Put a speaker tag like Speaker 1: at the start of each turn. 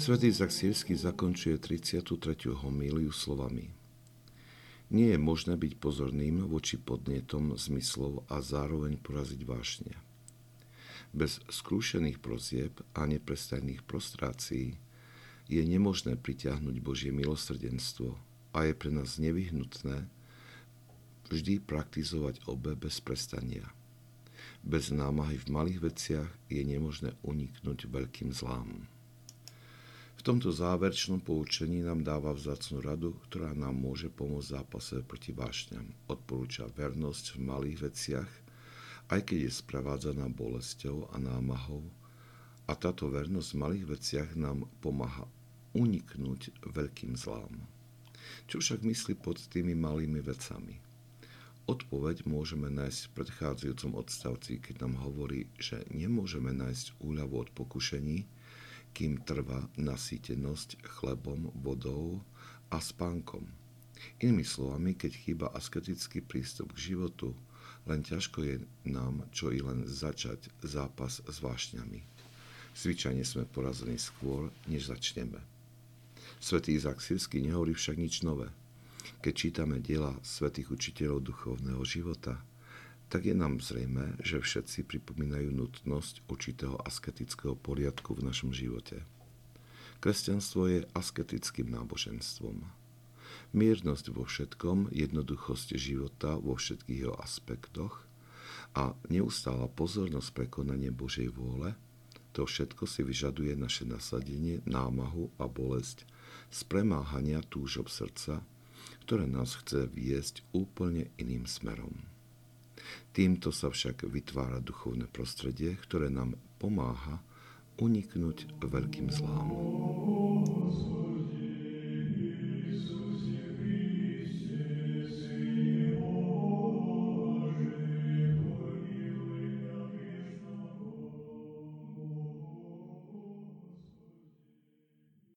Speaker 1: Svetý Zaksírsky zakončuje 33. homíliu slovami Nie je možné byť pozorným voči podnetom zmyslov a zároveň poraziť vášne. Bez skrúšených prozieb a neprestajných prostrácií je nemožné pritiahnuť Božie milosrdenstvo a je pre nás nevyhnutné vždy praktizovať obe bez prestania. Bez námahy v malých veciach je nemožné uniknúť veľkým zlám. V tomto záverečnom poučení nám dáva vzácnu radu, ktorá nám môže pomôcť v zápase proti vášňam. Odporúča vernosť v malých veciach, aj keď je sprevádzaná bolesťou a námahou, a táto vernosť v malých veciach nám pomáha uniknúť veľkým zlám. Čo však myslí pod tými malými vecami? Odpoveď môžeme nájsť v predchádzajúcom odstavci, keď nám hovorí, že nemôžeme nájsť úľavu od pokušení, kým trvá nasýtenosť chlebom, vodou a spánkom. Inými slovami, keď chýba asketický prístup k životu, len ťažko je nám čo i len začať zápas s vášňami. Zvyčajne sme porazení skôr, než začneme. Svetý Izak Sirsky nehovorí však nič nové. Keď čítame diela svetých učiteľov duchovného života, tak je nám zrejme, že všetci pripomínajú nutnosť určitého asketického poriadku v našom živote. Kresťanstvo je asketickým náboženstvom. Miernosť vo všetkom, jednoduchosť života vo všetkých jeho aspektoch a neustála pozornosť prekonanie Božej vôle, to všetko si vyžaduje naše nasadenie, námahu a bolesť z premáhania túžob srdca, ktoré nás chce viesť úplne iným smerom. Týmto sa však vytvára duchovné prostredie, ktoré nám pomáha uniknúť veľkým zlám.